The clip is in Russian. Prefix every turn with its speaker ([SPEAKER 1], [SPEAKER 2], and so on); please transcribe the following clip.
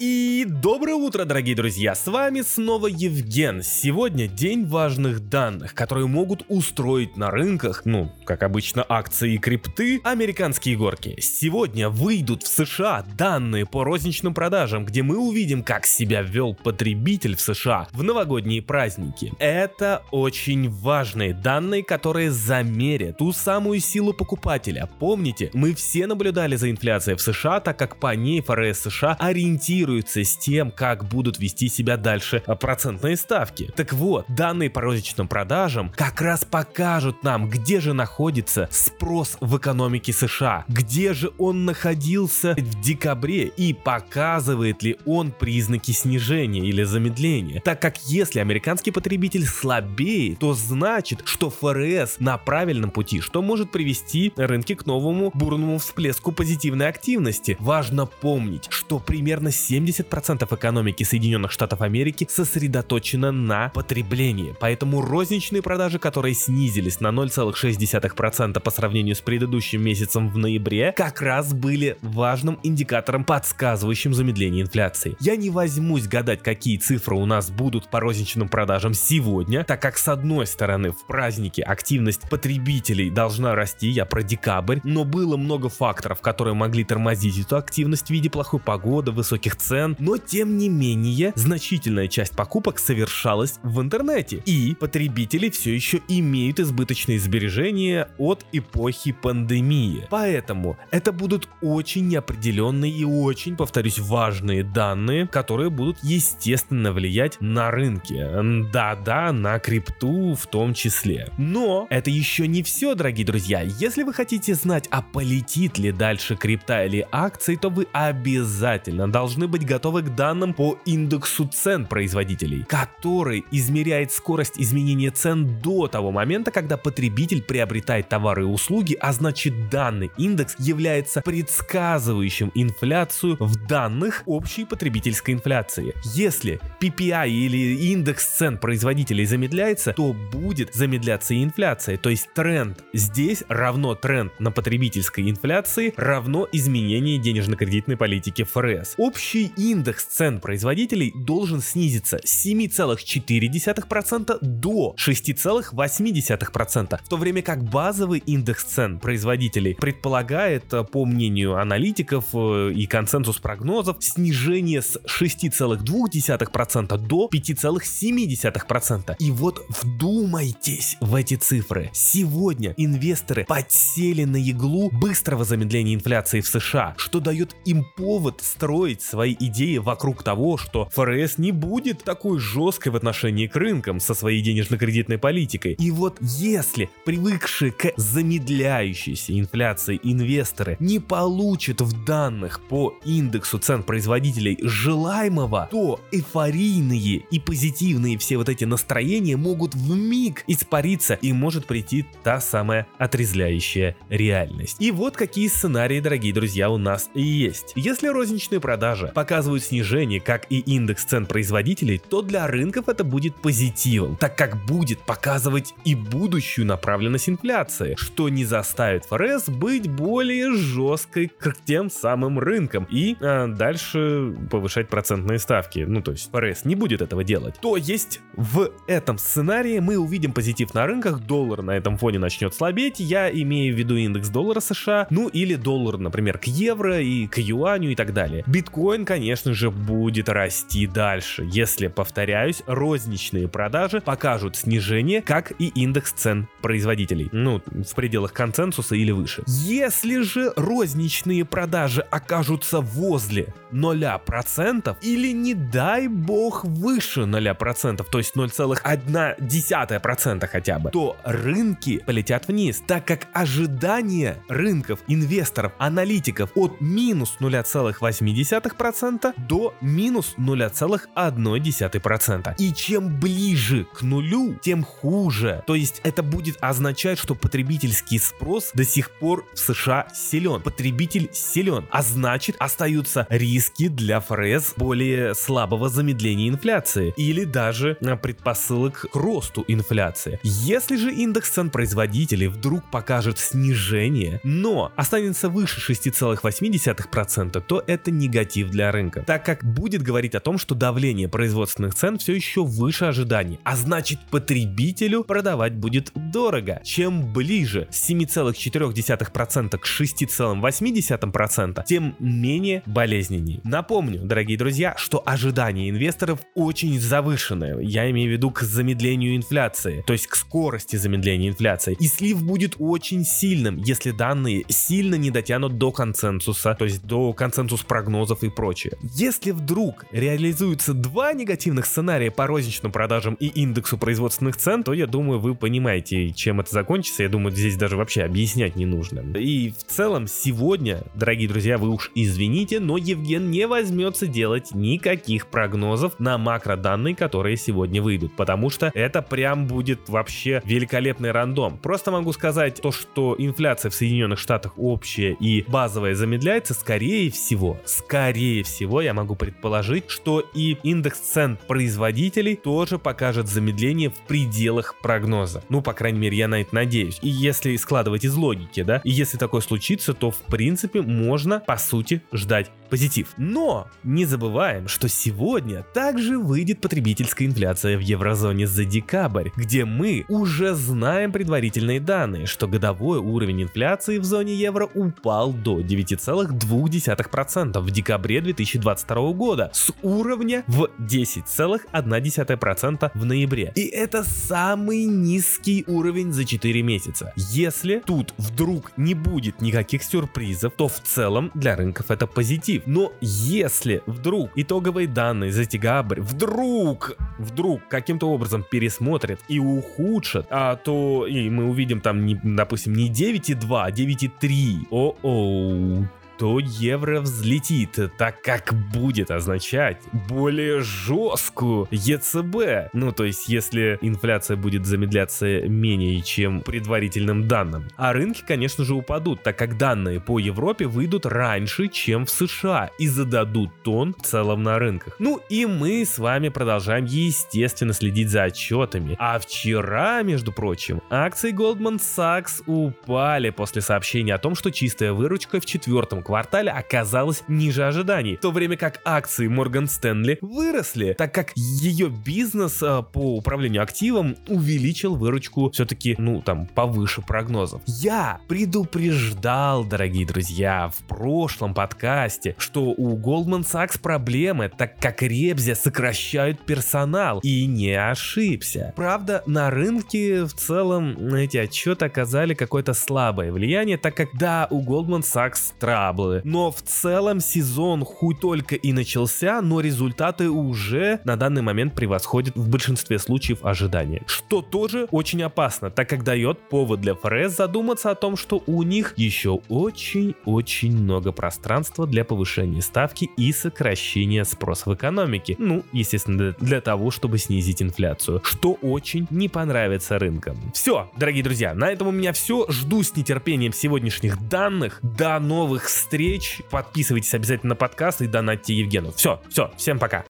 [SPEAKER 1] И доброе утро, дорогие друзья! С вами снова Евген. Сегодня день важных данных, которые могут устроить на рынках, ну, как обычно, акции и крипты, американские горки. Сегодня выйдут в США данные по розничным продажам, где мы увидим, как себя вел потребитель в США в новогодние праздники. Это очень важные данные, которые замерят ту самую силу покупателя. Помните, мы все наблюдали за инфляцией в США, так как по ней ФРС США ориентируется коррелируется с тем, как будут вести себя дальше а, процентные ставки. Так вот, данные по розничным продажам как раз покажут нам, где же находится спрос в экономике США, где же он находился в декабре и показывает ли он признаки снижения или замедления. Так как если американский потребитель слабеет, то значит, что ФРС на правильном пути, что может привести рынки к новому бурному всплеску позитивной активности. Важно помнить, что примерно 7 70% экономики Соединенных Штатов Америки сосредоточено на потреблении, поэтому розничные продажи, которые снизились на 0,6% по сравнению с предыдущим месяцем в ноябре, как раз были важным индикатором, подсказывающим замедление инфляции. Я не возьмусь гадать, какие цифры у нас будут по розничным продажам сегодня, так как с одной стороны в празднике активность потребителей должна расти, я про декабрь, но было много факторов, которые могли тормозить эту активность в виде плохой погоды, высоких цен, но тем не менее значительная часть покупок совершалась в интернете, и потребители все еще имеют избыточные сбережения от эпохи пандемии. Поэтому это будут очень неопределенные и очень, повторюсь, важные данные, которые будут естественно влиять на рынки. Да-да, на крипту в том числе. Но это еще не все, дорогие друзья. Если вы хотите знать, а полетит ли дальше крипта или акции, то вы обязательно должны быть готовы к данным по индексу цен производителей, который измеряет скорость изменения цен до того момента, когда потребитель приобретает товары и услуги, а значит данный индекс является предсказывающим инфляцию в данных общей потребительской инфляции. Если PPI или индекс цен производителей замедляется, то будет замедляться и инфляция, то есть тренд здесь равно тренд на потребительской инфляции равно изменение денежно-кредитной политики ФРС. Общий Индекс цен производителей должен снизиться с 7,4% до 6,8%, в то время как базовый индекс цен производителей предполагает, э, по мнению аналитиков э, и консенсус прогнозов, снижение с 6,2% до 5,7%. И вот вдумайтесь в эти цифры. Сегодня инвесторы подсели на иглу быстрого замедления инфляции в США, что дает им повод строить свои идеи вокруг того, что ФРС не будет такой жесткой в отношении к рынкам со своей денежно-кредитной политикой. И вот если привыкшие к замедляющейся инфляции инвесторы не получат в данных по индексу цен производителей желаемого, то эйфорийные и позитивные все вот эти настроения могут в миг испариться и может прийти та самая отрезляющая реальность. И вот какие сценарии, дорогие друзья, у нас есть. Если розничные продажи показывают снижение, как и индекс цен производителей, то для рынков это будет позитивом, так как будет показывать и будущую направленность инфляции, что не заставит ФРС быть более жесткой к тем самым рынкам и а, дальше повышать процентные ставки. Ну, то есть ФРС не будет этого делать. То есть в этом сценарии мы увидим позитив на рынках, доллар на этом фоне начнет слабеть, я имею в виду индекс доллара США, ну или доллар, например, к евро и к юаню и так далее. Биткоин, конечно же, будет расти дальше, если, повторяюсь, розничные продажи покажут снижение, как и индекс цен производителей, ну, в пределах консенсуса или выше. Если же розничные продажи окажутся возле 0% или, не дай бог, выше 0%, то есть 0,1% хотя бы, то рынки полетят вниз, так как ожидания рынков, инвесторов, аналитиков от минус 0,8% 0,1% до минус 0,1%. И чем ближе к нулю, тем хуже. То есть это будет означать, что потребительский спрос до сих пор в США силен. Потребитель силен. А значит остаются риски для ФРС более слабого замедления инфляции или даже а, предпосылок к росту инфляции. Если же индекс цен производителей вдруг покажет снижение, но останется выше 6,8%, то это негатив для для рынка, так как будет говорить о том, что давление производственных цен все еще выше ожиданий, а значит потребителю продавать будет дорого. Чем ближе с 7,4% к 6,8%, тем менее болезненней. Напомню, дорогие друзья, что ожидания инвесторов очень завышенные. Я имею в виду к замедлению инфляции, то есть к скорости замедления инфляции. И слив будет очень сильным, если данные сильно не дотянут до консенсуса, то есть до консенсус прогнозов и прочее. Если вдруг реализуются два негативных сценария по розничным продажам и индексу производственных цен, то я думаю, вы понимаете, чем это закончится. Я думаю, здесь даже вообще объяснять не нужно. И в целом сегодня, дорогие друзья, вы уж извините, но Евген не возьмется делать никаких прогнозов на макроданные, которые сегодня выйдут, потому что это прям будет вообще великолепный рандом. Просто могу сказать то, что инфляция в Соединенных Штатах общая и базовая замедляется, скорее всего, скорее всего, я могу предположить, что и индекс цен производителей тоже покажет замедление в пределах прогноза. Ну, по крайней мере, я на это надеюсь. И если складывать из логики, да, и если такое случится, то в принципе можно, по сути, ждать позитив. Но не забываем, что сегодня также выйдет потребительская инфляция в еврозоне за декабрь, где мы уже знаем предварительные данные, что годовой уровень инфляции в зоне евро упал до 9,2% в декабре 2022 года с уровня в 10,1% в ноябре. И это самый низкий уровень за 4 месяца. Если тут вдруг не будет никаких сюрпризов, то в целом для рынков это позитив. Но если вдруг итоговые данные за декабрь вдруг, вдруг каким-то образом пересмотрят и ухудшат, а то и мы увидим там, не, допустим, не 9,2, а 9,3. О-оу то евро взлетит, так как будет означать более жесткую ЕЦБ. Ну, то есть, если инфляция будет замедляться менее, чем предварительным данным. А рынки, конечно же, упадут, так как данные по Европе выйдут раньше, чем в США и зададут тон в целом на рынках. Ну и мы с вами продолжаем, естественно, следить за отчетами. А вчера, между прочим, акции Goldman Sachs упали после сообщения о том, что чистая выручка в четвертом квартале оказалась ниже ожиданий, в то время как акции Morgan Stanley выросли, так как ее бизнес а, по управлению активом увеличил выручку все-таки, ну, там, повыше прогнозов. Я предупреждал, дорогие друзья, в прошлом подкасте, что у Goldman Sachs проблемы, так как Ребзя сокращают персонал, и не ошибся. Правда, на рынке в целом эти отчеты оказали какое-то слабое влияние, так как да, у Goldman Sachs трабл, траблы. Но в целом сезон хуй только и начался, но результаты уже на данный момент превосходят в большинстве случаев ожидания. Что тоже очень опасно, так как дает повод для ФРС задуматься о том, что у них еще очень-очень много пространства для повышения ставки и сокращения спроса в экономике. Ну, естественно, для того, чтобы снизить инфляцию, что очень не понравится рынкам. Все, дорогие друзья, на этом у меня все. Жду с нетерпением сегодняшних данных. До новых встреч. Подписывайтесь обязательно на подкаст и донатьте Евгену. Все, все, всем пока.